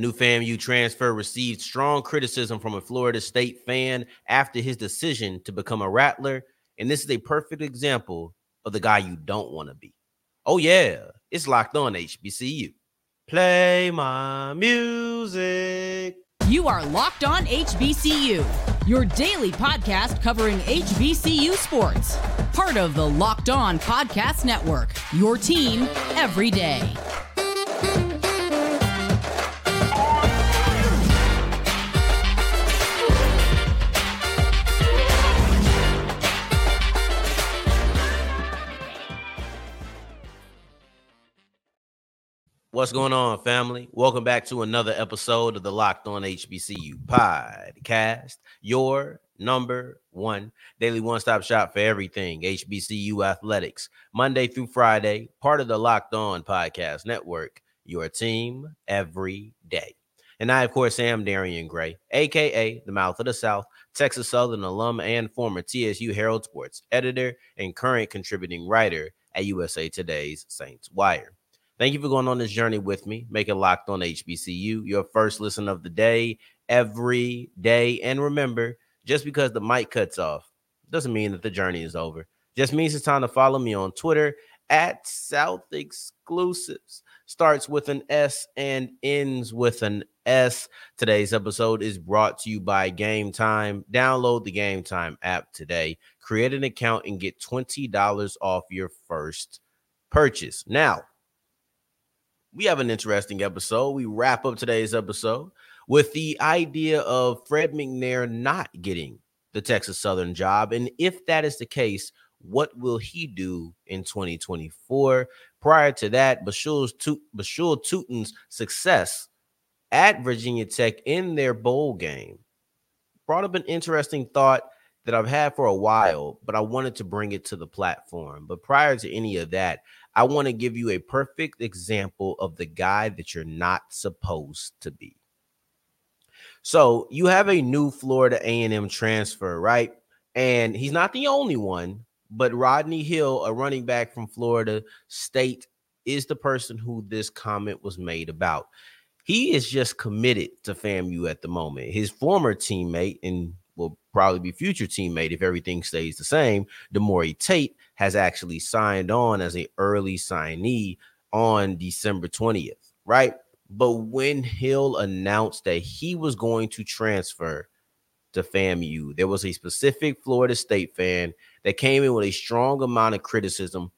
New FAMU transfer received strong criticism from a Florida State fan after his decision to become a Rattler. And this is a perfect example of the guy you don't want to be. Oh, yeah, it's locked on HBCU. Play my music. You are Locked On HBCU, your daily podcast covering HBCU sports. Part of the Locked On Podcast Network, your team every day. What's going on, family? Welcome back to another episode of the Locked On HBCU podcast, your number one daily one stop shop for everything HBCU athletics, Monday through Friday, part of the Locked On Podcast Network, your team every day. And I, of course, am Darian Gray, aka the Mouth of the South, Texas Southern alum and former TSU Herald Sports editor and current contributing writer at USA Today's Saints Wire. Thank you for going on this journey with me. Make it locked on HBCU, your first listen of the day, every day. And remember, just because the mic cuts off doesn't mean that the journey is over. Just means it's time to follow me on Twitter at South Exclusives. Starts with an S and ends with an S. Today's episode is brought to you by Game Time. Download the Game Time app today. Create an account and get $20 off your first purchase. Now, we have an interesting episode. We wrap up today's episode with the idea of Fred McNair not getting the Texas Southern job. And if that is the case, what will he do in 2024? Prior to that, Bhayshul Tuten's success at Virginia Tech in their bowl game brought up an interesting thought that I've had for a while, but I wanted to bring it to the platform. But prior to any of that, I want to give you a perfect example of the guy that you're not supposed to be. So you have a new Florida A&M transfer, right? And he's not the only one, but Rodney Hill, a running back from Florida State, is the person who this comment was made about. He is just committed to FAMU at the moment. His former teammate and will probably be future teammate if everything stays the same. Demore Tate has actually signed on as an early signee on December 20th, right? But when Hill announced that he was going to transfer to FAMU, there was a specific Florida State fan that came in with a strong amount of criticism.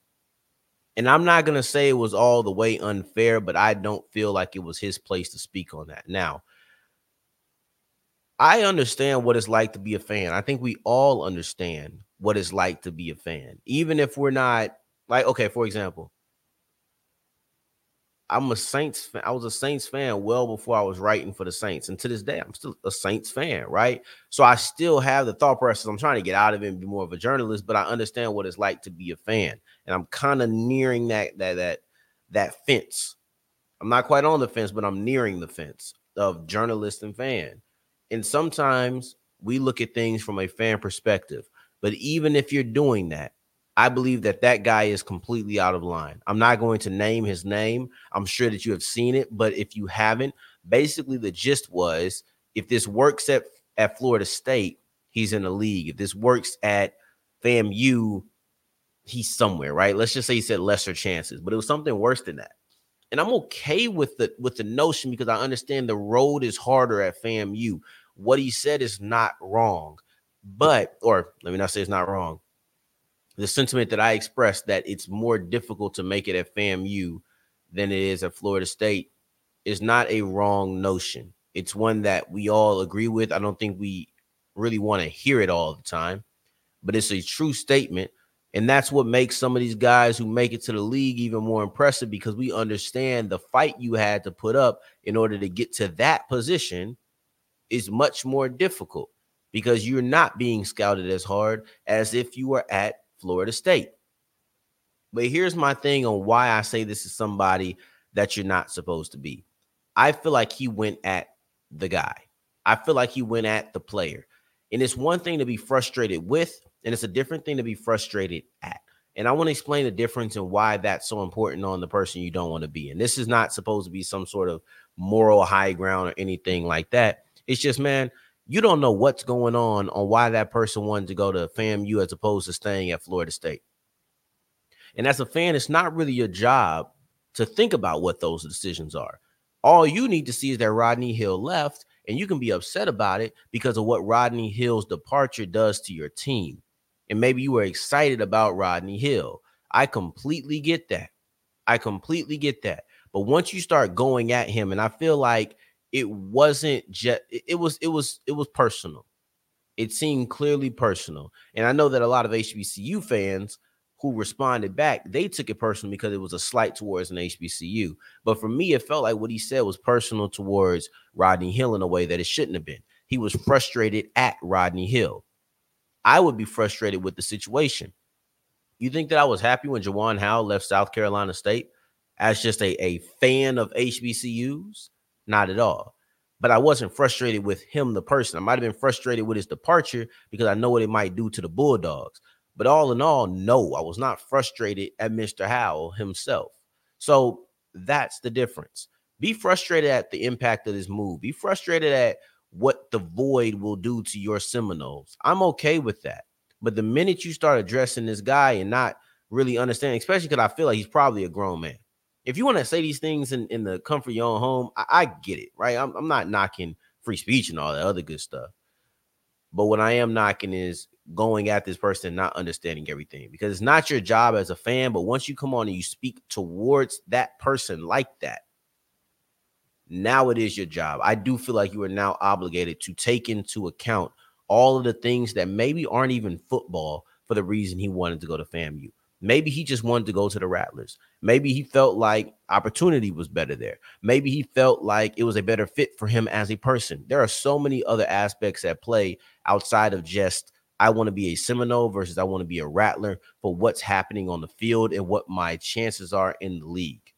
And I'm not going to say it was all the way unfair, but I don't feel like it was his place to speak on that. Now, I understand what it's like to be a fan. I think we all understand what it's like to be a fan, even if we're not like, okay, for example, I'm a Saints fan. I was a Saints fan well before I was writing for the Saints. And to this day, I'm still a Saints fan, right? So I still have the thought process. I'm trying to get out of it and be more of a journalist, but I understand what it's like to be a fan. And I'm kind of nearing that that that that fence. I'm not quite on the fence, but I'm nearing the fence of journalist and fan. And sometimes we look at things from a fan perspective. But even if you're doing that, I believe that that guy is completely out of line. I'm not going to name his name. I'm sure that you have seen it, but if you haven't, basically the gist was if this works at, at Florida State, he's in the league. If this works at FAMU, he's somewhere, right? Let's just say he said lesser chances, but it was something worse than that and I'm okay with the with the notion because I understand the road is harder at FAMU. What he said is not wrong, but or let me not say it's not wrong. The sentiment that I expressed that it's more difficult to make it at FAMU than it is at Florida State is not a wrong notion. It's one that we all agree with. I don't think we really want to hear it all the time, but it's a true statement and that's what makes some of these guys who make it to the league even more impressive because we understand the fight you had to put up in order to get to that position is much more difficult because you're not being scouted as hard as if you were at Florida State. But here's my thing on why I say this is somebody that you're not supposed to be. I feel like he went at the guy. I feel like he went at the player. And it's one thing to be frustrated with, and it's a different thing to be frustrated at. And I want to explain the difference and why that's so important on the person you don't want to be. And this is not supposed to be some sort of moral high ground or anything like that. It's just, man, you don't know what's going on on why that person wanted to go to FAMU as opposed to staying at Florida State. And as a fan, it's not really your job to think about what those decisions are. All you need to see is that Rodney Hill left, and you can be upset about it because of what Rodney Hill's departure does to your team. And maybe you were excited about Rodney Hill. I completely get that. I completely get that. But once you start going at him, and I feel like it wasn't just it was it was it was personal. It seemed clearly personal. And I know that a lot of HBCU fans who responded back, they took it personal because it was a slight towards an HBCU. But for me, it felt like what he said was personal towards Rodney Hill in a way that it shouldn't have been. He was frustrated at Rodney Hill. I would be frustrated with the situation. You think that I was happy when Juwan Howell left South Carolina State as just a, a fan of HBCUs? Not at all. But I wasn't frustrated with him, the person. I might have been frustrated with his departure because I know what it might do to the Bulldogs. But all in all, no, I was not frustrated at Mr. Howell himself. So that's the difference. Be frustrated at the impact of this move. Be frustrated at what the void will do to your Seminoles. I'm okay with that. But the minute you start addressing this guy and not really understanding, especially because I feel like he's probably a grown man. If you want to say these things in, in the comfort of your own home, I, I get it, right? I'm, I'm not knocking free speech and all that other good stuff. But what I am knocking is going at this person not understanding everything because it's not your job as a fan. But once you come on and you speak towards that person like that, now it is your job. I do feel like you are now obligated to take into account all of the things that maybe aren't even football for the reason he wanted to go to FAMU. Maybe he just wanted to go to the Rattlers. Maybe he felt like opportunity was better there. Maybe he felt like it was a better fit for him as a person. There are so many other aspects at play outside of just I want to be a Seminole versus I want to be a Rattler for what's happening on the field and what my chances are in the league.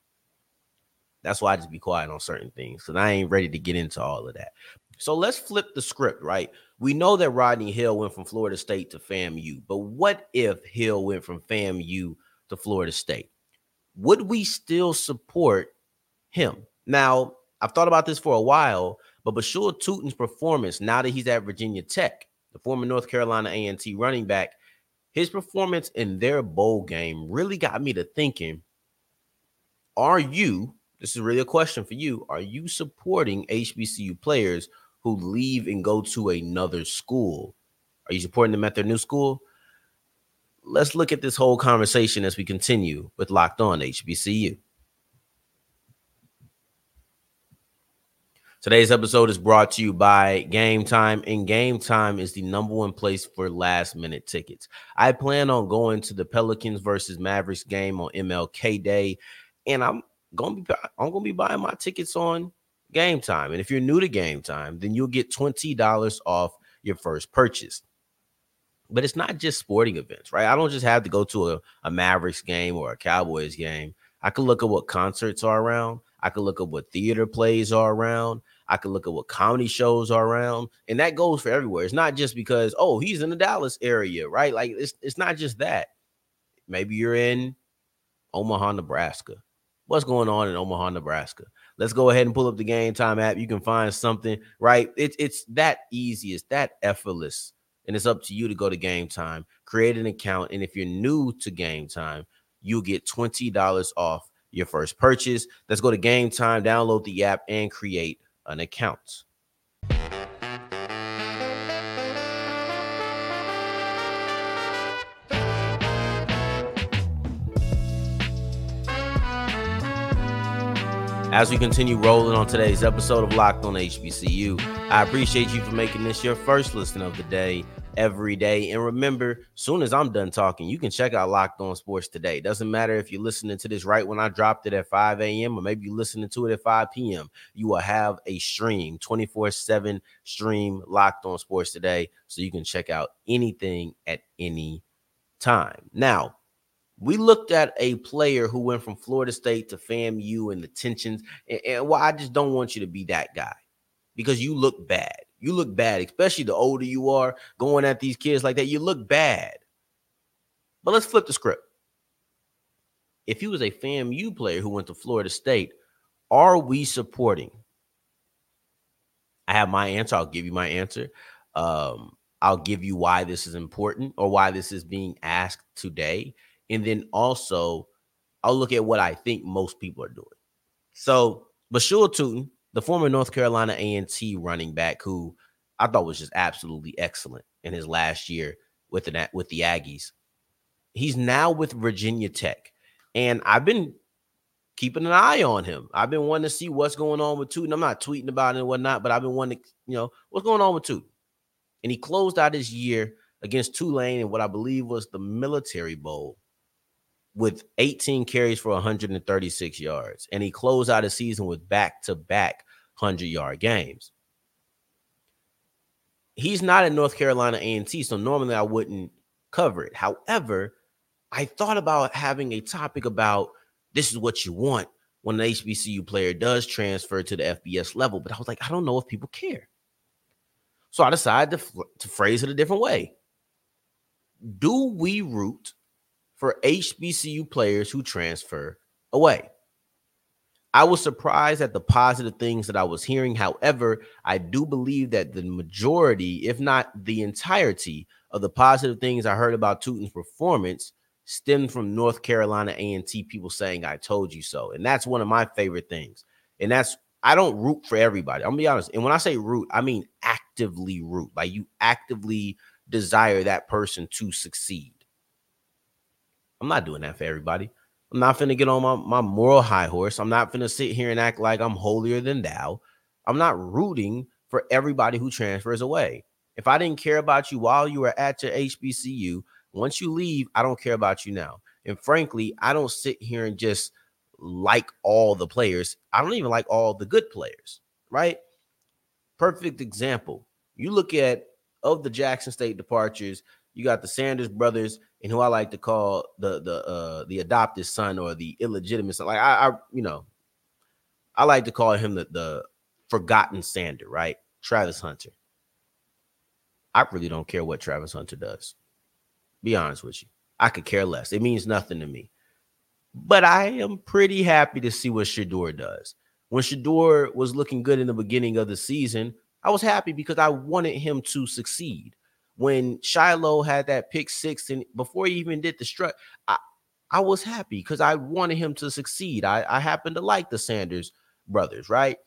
That's why I just be quiet on certain things because I ain't ready to get into all of that. So let's flip the script, right? We know that Rodney Hill went from Florida State to FAMU, but what if Hill went from FAMU to Florida State? Would we still support him? Now, I've thought about this for a while, but Bhayshul Tuten's performance now that he's at Virginia Tech, the former North Carolina A&T running back, his performance in their bowl game really got me to thinking, are you, this is really a question for you, are you supporting HBCU players who leave and go to another school? Are you supporting them at their new school? Let's look at this whole conversation as we continue with Locked On HBCU. Today's episode is brought to you by Game Time, and Game Time is the number one place for last minute tickets. I plan on going to the Pelicans versus Mavericks game on MLK Day, and I'm gonna be I'm gonna be buying my tickets on Game Time. And if you're new to Game Time, then you'll get $20 off your first purchase. But it's not just sporting events, right? I don't just have to go to a, a Mavericks game or a Cowboys game. I can look at what concerts are around. I can look at what theater plays are around. I can look at what comedy shows are around. And that goes for everywhere. It's not just because, oh, he's in the Dallas area, right? Like it's it's not just that. Maybe you're in Omaha, Nebraska. What's going on in Omaha, Nebraska? Let's go ahead and pull up the game time app. You can find something, right? It's it's that easy, it's that effortless. And it's up to you to go to game time, create an account. And if you're new to game time, you'll get $20 off your first purchase. Let's go to game time, download the app, and create an account. As we continue rolling on today's episode of Locked on HBCU, I appreciate you for making this your first listen of the day every day. And remember, soon as I'm done talking, you can check out Locked On Sports today. Doesn't matter if you're listening to this right when I dropped it at 5 a.m. or maybe you're listening to it at 5 p.m. You will have a stream, 24 7 stream Locked On Sports today. So you can check out anything at any time. Now, we looked at a player who went from Florida State to FAMU and the tensions. And, and well, I just don't want you to be that guy because you look bad. You look bad, especially the older you are going at these kids like that. You look bad. But let's flip the script. If he was a FAMU player who went to Florida State, are we supporting I have my answer. I'll give you my answer. Um, I'll give you why this is important or why this is being asked today. And then also, I'll look at what I think most people are doing. So, Bhayshul Tuten, the former North Carolina A&T running back, who I thought was just absolutely excellent in his last year with the with the Aggies, he's now with Virginia Tech, and I've been keeping an eye on him. I've been wanting to see what's going on with Tuten. I'm not tweeting about it and whatnot, but I've been wanting to, you know, what's going on with Tuten. And he closed out his year against Tulane in what I believe was the Military Bowl with 18 carries for 136 yards. And he closed out his season with back to back 100 yard games. He's not at North Carolina A&T, so normally I wouldn't cover it. However, I thought about having a topic about this is what you want when an HBCU player does transfer to the FBS level. But I was like, I don't know if people care. So I decided to, to phrase it a different way. Do we root for HBCU players who transfer away? I was surprised at the positive things that I was hearing. However, I do believe that the majority, if not the entirety, of the positive things I heard about Tuten's performance stemmed from North Carolina A&T people saying I told you so. And that's one of my favorite things. And that's I don't root for everybody. I'm gonna be honest. And when I say root, I mean actively root. Like you actively desire that person to succeed. I'm not doing that for everybody. I'm not finna get on my, my moral high horse. I'm not finna sit here and act like I'm holier than thou. I'm not rooting for everybody who transfers away. If I didn't care about you while you were at your HBCU, once you leave, I don't care about you now. And frankly, I don't sit here and just like all the players. I don't even like all the good players, right? Perfect example. You look at of the Jackson State departures, you got the Sanders brothers, and who I like to call the the uh the adopted son or the illegitimate son. Like I, I you know, I like to call him the the forgotten Sander, right? Travis Hunter. I really don't care what Travis Hunter does. Be honest with you. I could care less. It means nothing to me. But I am pretty happy to see what Shedeur does. When Shedeur was looking good in the beginning of the season, I was happy because I wanted him to succeed. When Shiloh had that pick six and before he even did the strut, I, I was happy because I wanted him to succeed. I, I happen to like the Sanders brothers, right?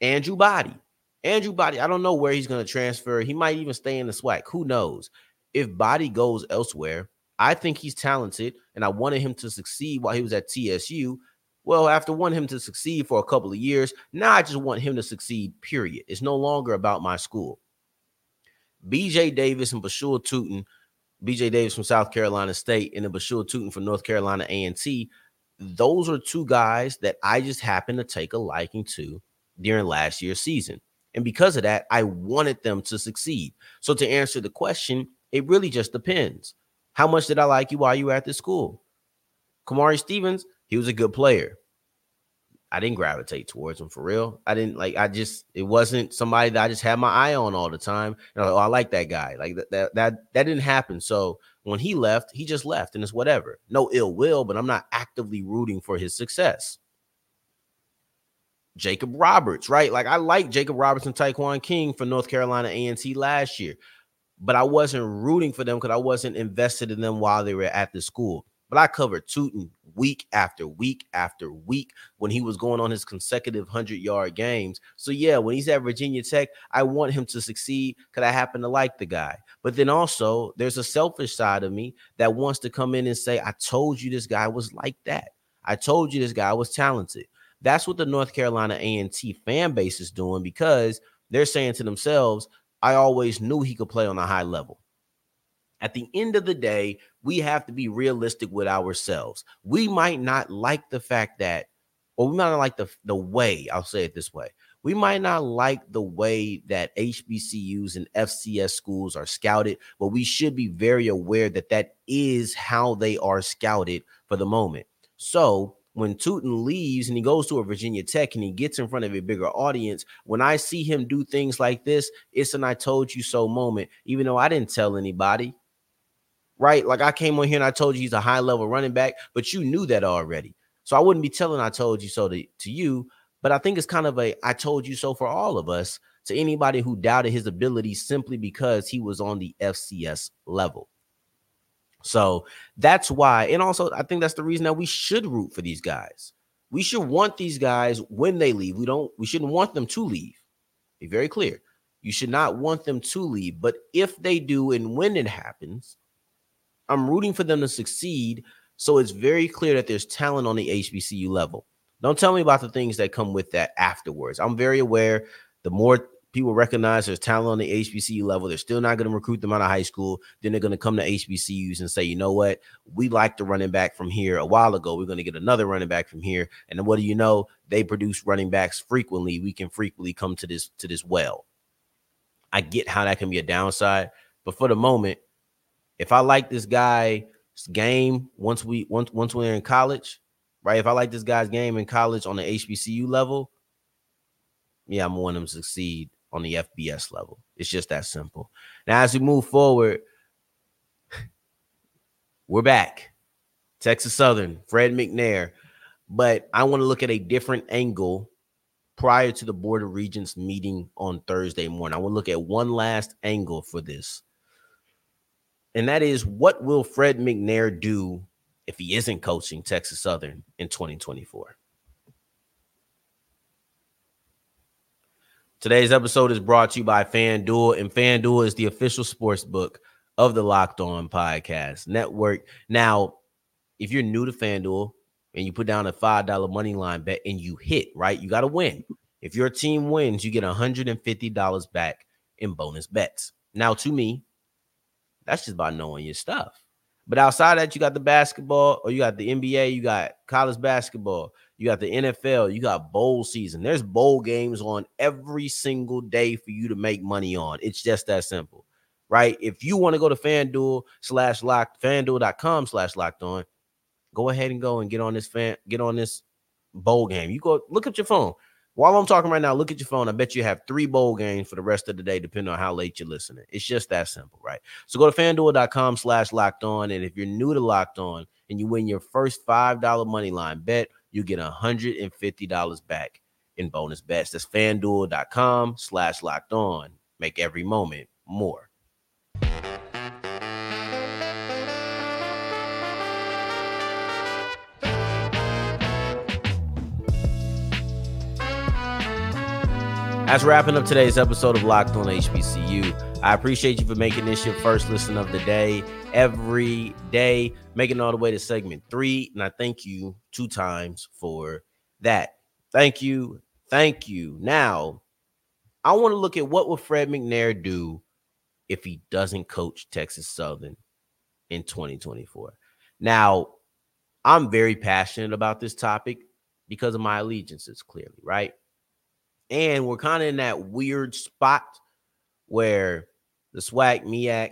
Andrew Body. Andrew Body, I don't know where he's going to transfer. He might even stay in the SWAC. Who knows? if Body goes elsewhere, I think he's talented and I wanted him to succeed while he was at TSU. Well, after wanting him to succeed for a couple of years, now I just want him to succeed, period. It's no longer about my school. BJ Davis and Bhayshul Tuten, BJ Davis from South Carolina State and then Bhayshul Tuten from North Carolina A&T, those are two guys that I just happened to take a liking to during last year's season. And because of that, I wanted them to succeed. So to answer the question, it really just depends. How much did I like you while you were at the school? Kamari Stevens, he was a good player. I didn't gravitate towards him for real. I didn't like. I just it wasn't somebody that I just had my eye on all the time. And I, oh, I like that guy. Like that that that that didn't happen. So when he left, he just left, and it's whatever. No ill will, but I'm not actively rooting for his success. Jacob Roberts, right? Like I like Jacob Roberts and Taekwon King for North Carolina A&T last year but I wasn't rooting for them because I wasn't invested in them while they were at the school. But I covered Tuten week after week after week when he was going on his consecutive 100 yard games. So, yeah, when he's at Virginia Tech, I want him to succeed because I happen to like the guy. But then also, there's a selfish side of me that wants to come in and say, I told you this guy was like that. I told you this guy was talented. That's what the North Carolina A&T fan base is doing because they're saying to themselves, I always knew he could play on a high level. At the end of the day, we have to be realistic with ourselves. We might not like the fact that, or we might not like the, the way, I'll say it this way. We might not like the way that HBCUs and FCS schools are scouted, but we should be very aware that that is how they are scouted for the moment. So when Tuten leaves and he goes to a Virginia Tech and he gets in front of a bigger audience, when I see him do things like this, it's an I told you so moment, even though I didn't tell anybody. Right? Like I came on here and I told you he's a high level running back, but you knew that already. So I wouldn't be telling I told you so to, to you, but I think it's kind of a I told you so for all of us to anybody who doubted his ability simply because he was on the FCS level. So that's why, and also I think that's the reason that we should root for these guys. We should want these guys when they leave. We don't, we shouldn't want them to leave. Be very clear. You should not want them to leave. But if they do, and when it happens, I'm rooting for them to succeed. So it's very clear that there's talent on the HBCU level. Don't tell me about the things that come with that afterwards. I'm very aware the more people recognize there's talent on the HBCU level, they're still not going to recruit them out of high school. Then they're going to come to HBCUs and say, you know what? We like the running back from here a while ago. We're going to get another running back from here. And then what do you know? They produce running backs frequently. We can frequently come to this to this well. I get how that can be a downside, but for the moment, if I like this guy's game once we once once we're in college, right? If I like this guy's game in college on the HBCU level, yeah, I'm want him to succeed on the FBS level. It's just that simple. Now, as we move forward, we're back. Texas Southern, Fred McNair. But I want to look at a different angle prior to the Board of Regents meeting on Thursday morning. I want to look at one last angle for this. And that is what will Fred McNair do if he isn't coaching Texas Southern in 2024? Today's episode is brought to you by FanDuel, and FanDuel is the official sports book of the Locked On Podcast Network. Now, if you're new to FanDuel, and you put down a $5 money line bet and you hit, right? You got to win. If your team wins, you get $150 back in bonus bets. Now, to me, that's just by knowing your stuff. But outside that, you got the basketball, or you got the NBA, you got college basketball, you got the NFL, you got bowl season. There's bowl games on every single day for you to make money on. It's just that simple, right? If you want to go to FanDuel slash locked, fanduel.com slash locked on, go ahead and go and get on this fan, get on this bowl game. You go look at your phone. While I'm talking right now, look at your phone. I bet you have three bowl games for the rest of the day, depending on how late you're listening. It's just that simple, right? So go to fanduel.com slash locked on. And if you're new to locked on and you win your first $5 money line bet, you get $150 back in bonus bets. That's fanduel.com slash locked on. Make every moment more. That's wrapping up today's episode of Locked On HBCU. I appreciate you for making this your first listen of the day every day, making all the way to segment three. And I thank you two times for that. Thank you. Thank you. Now, I want to look at what will Fred McNair do if he doesn't coach Texas Southern in 2024. Now, I'm very passionate about this topic because of my allegiances, clearly, right? And we're kind of in that weird spot where the SWAC, MEAC,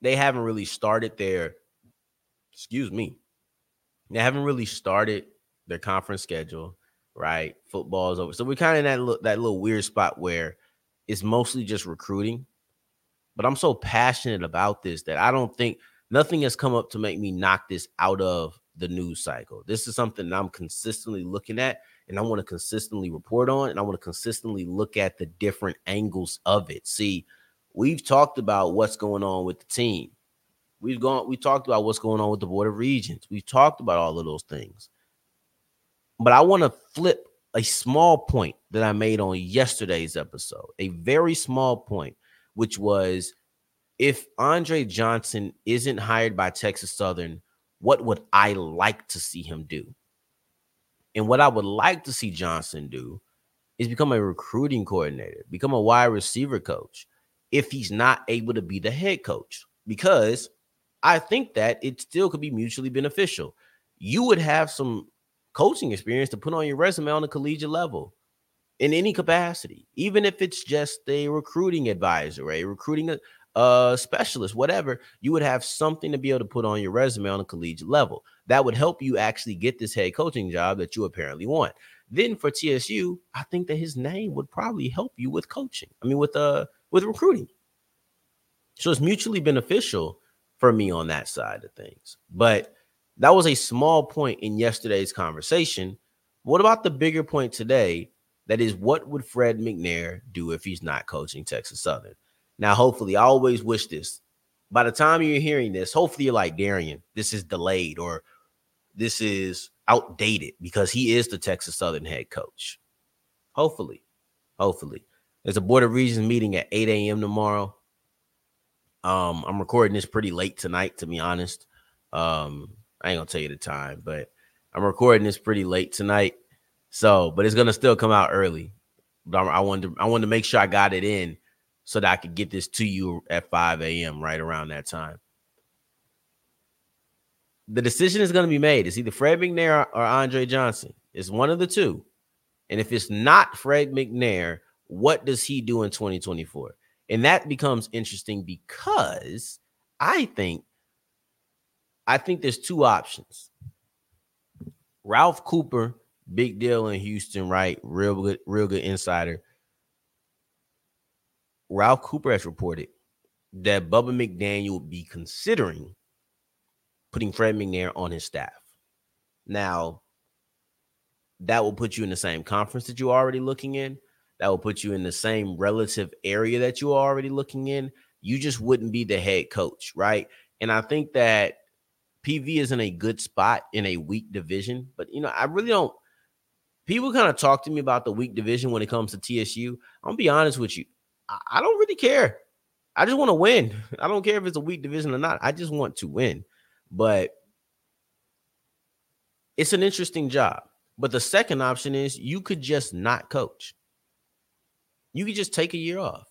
they haven't really started their, excuse me, they haven't really started their conference schedule, right? Football is over. So we're kind of in that, little, that little weird spot where it's mostly just recruiting. But I'm so passionate about this that I don't think nothing has come up to make me knock this out of the news cycle. This is something I'm consistently looking at and I want to consistently report on and I want to consistently look at the different angles of it. See, we've talked about what's going on with the team. We've gone we talked about what's going on with the board of regents. We've talked about all of those things. But I want to flip a small point that I made on yesterday's episode. A very small point which was if Andre Johnson isn't hired by Texas Southern, what would I like to see him do? And what I would like to see Johnson do is become a recruiting coordinator, become a wide receiver coach if he's not able to be the head coach, because I think that it still could be mutually beneficial. You would have some coaching experience to put on your resume on the collegiate level in any capacity, even if it's just a recruiting advisor, a recruiting uh, specialist, whatever, you would have something to be able to put on your resume on a collegiate level. That would help you actually get this head coaching job that you apparently want. Then for TSU, I think that his name would probably help you with coaching. I mean, with uh with recruiting. So it's mutually beneficial for me on that side of things. But that was a small point in yesterday's conversation. What about the bigger point today That is, what would Fred McNair do if he's not coaching Texas Southern? Now, hopefully, I always wish this. By the time you're hearing this, hopefully you're like Darian, this is delayed or this is outdated because he is the Texas Southern head coach. Hopefully, hopefully. There's a Board of Regents meeting at 8 a.m. tomorrow. Um, I'm recording this pretty late tonight, to be honest. Um, I ain't gonna tell you the time, but I'm recording this pretty late tonight. So, but it's gonna still come out early. But I wanted to, I wanted to make sure I got it in so that I could get this to you at 5 a.m. right around that time. The decision is going to be made. It's either Fred McNair or Andre Johnson. It's one of the two. And if it's not Fred McNair, what does he do in 2024? And that becomes interesting because I think I think there's two options. Ralph Cooper, big deal in Houston, right? Real good, real good insider. Ralph Cooper has reported that Bubba McDowell would be considering putting Fred McNair on his staff. Now, that will put you in the same conference that you're already looking in. That will put you in the same relative area that you're already looking in. You just wouldn't be the head coach, right? And I think that PV is in a good spot in a weak division, but you know, I really don't. People kind of talk to me about the weak division when it comes to TSU. I'm gonna be honest with you. I don't really care. I just want to win. I don't care if it's a weak division or not. I just want to win. But it's an interesting job. But the second option is you could just not coach. You could just take a year off.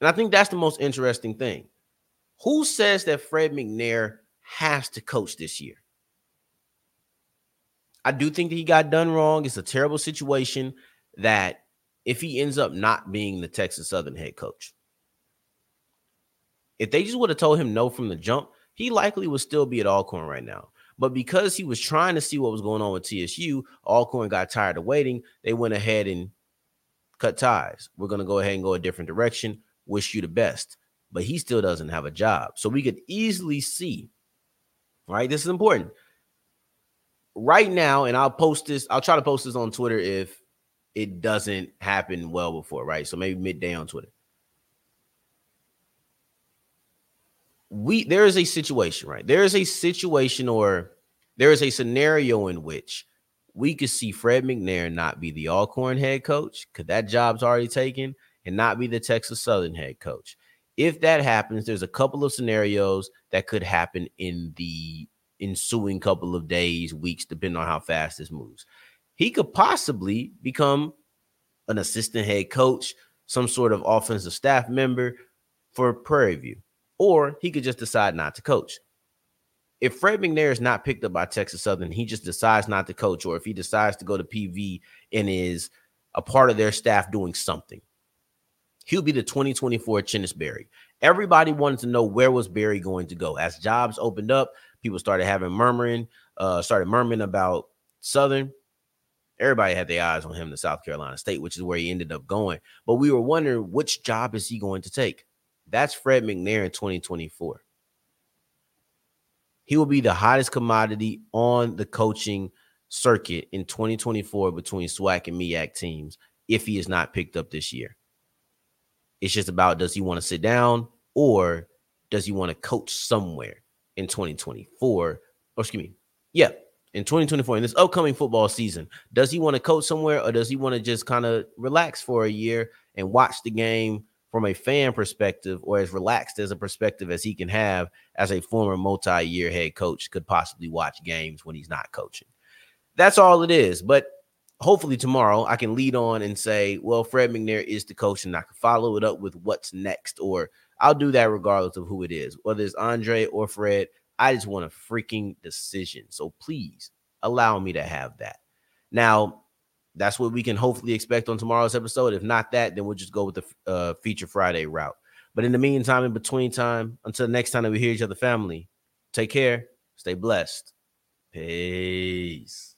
And I think that's the most interesting thing. Who says that Fred McNair has to coach this year? I do think that he got done wrong. It's a terrible situation that if he ends up not being the Texas Southern head coach. If they just would have told him no from the jump, he likely would still be at Alcorn right now. But because he was trying to see what was going on with TSU, Alcorn got tired of waiting. They went ahead and cut ties. We're going to go ahead and go a different direction. Wish you the best. But he still doesn't have a job. So we could easily see, right? This is important. Right now, and I'll post this, I'll try to post this on Twitter if it doesn't happen well before, right? So maybe midday on Twitter. We there is a situation, right? There is a situation or there is a scenario in which we could see Fred McNair not be the Alcorn head coach because that job's already taken and not be the Texas Southern head coach. If that happens, there's a couple of scenarios that could happen in the ensuing couple of days, weeks, depending on how fast this moves he could possibly become an assistant head coach, some sort of offensive staff member for Prairie View, or he could just decide not to coach. If Fred McNair is not picked up by Texas Southern, he just decides not to coach, or if he decides to go to PV and is a part of their staff doing something, he'll be the 2024 Chennis Berry. Everybody wanted to know where was Berry going to go. As jobs opened up, people started having murmuring, uh, started murmuring about Southern everybody had their eyes on him to South Carolina State, which is where he ended up going. But we were wondering which job is he going to take? That's Fred McNair in 2024. He will be the hottest commodity on the coaching circuit in 2024 between SWAC and MEAC teams if he is not picked up this year. It's just about does he want to sit down or does he want to coach somewhere in 2024? Or excuse me, yeah, in 2024 in this upcoming football season does he want to coach somewhere or does he want to just kind of relax for a year and watch the game from a fan perspective or as relaxed as a perspective as he can have as a former multi-year head coach could possibly watch games when he's not coaching? That's all it is but hopefully tomorrow i can lead on and say well fred mcnair is the coach and i can follow it up with what's next or i'll do that regardless of who it is whether it's andre or fred I just want a freaking decision. So please allow me to have that. Now, that's what we can hopefully expect on tomorrow's episode. If not that, then we'll just go with the uh, feature Friday route. But in the meantime, in between time, until next time that we hear each other, family, take care, stay blessed. Peace.